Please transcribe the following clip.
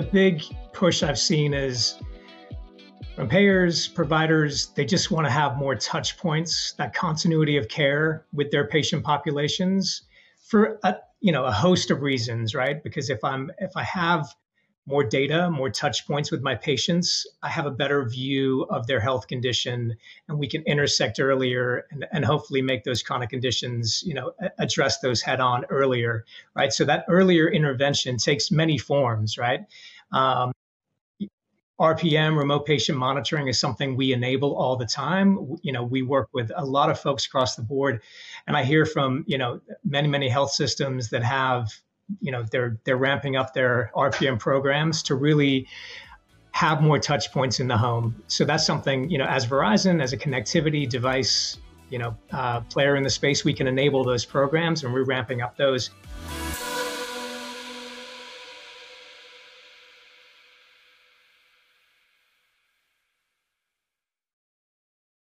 the big push I've seen is from payers, providers, they just want to have more touch points, that continuity of care with their patient populations for a, you know a host of reasons, right? Because if I'm if I have more data, more touch points with my patients, I have a better view of their health condition, and we can intersect earlier and, and hopefully make those chronic conditions, you know, address those head on earlier, right? So that earlier intervention takes many forms, right? Um, RPM, remote patient monitoring, is something we enable all the time. You know, we work with a lot of folks across the board, and I hear from you know many many health systems that have you know they're they're ramping up their RPM programs to really have more touch points in the home. So that's something you know as Verizon as a connectivity device you know uh, player in the space, we can enable those programs, and we're ramping up those.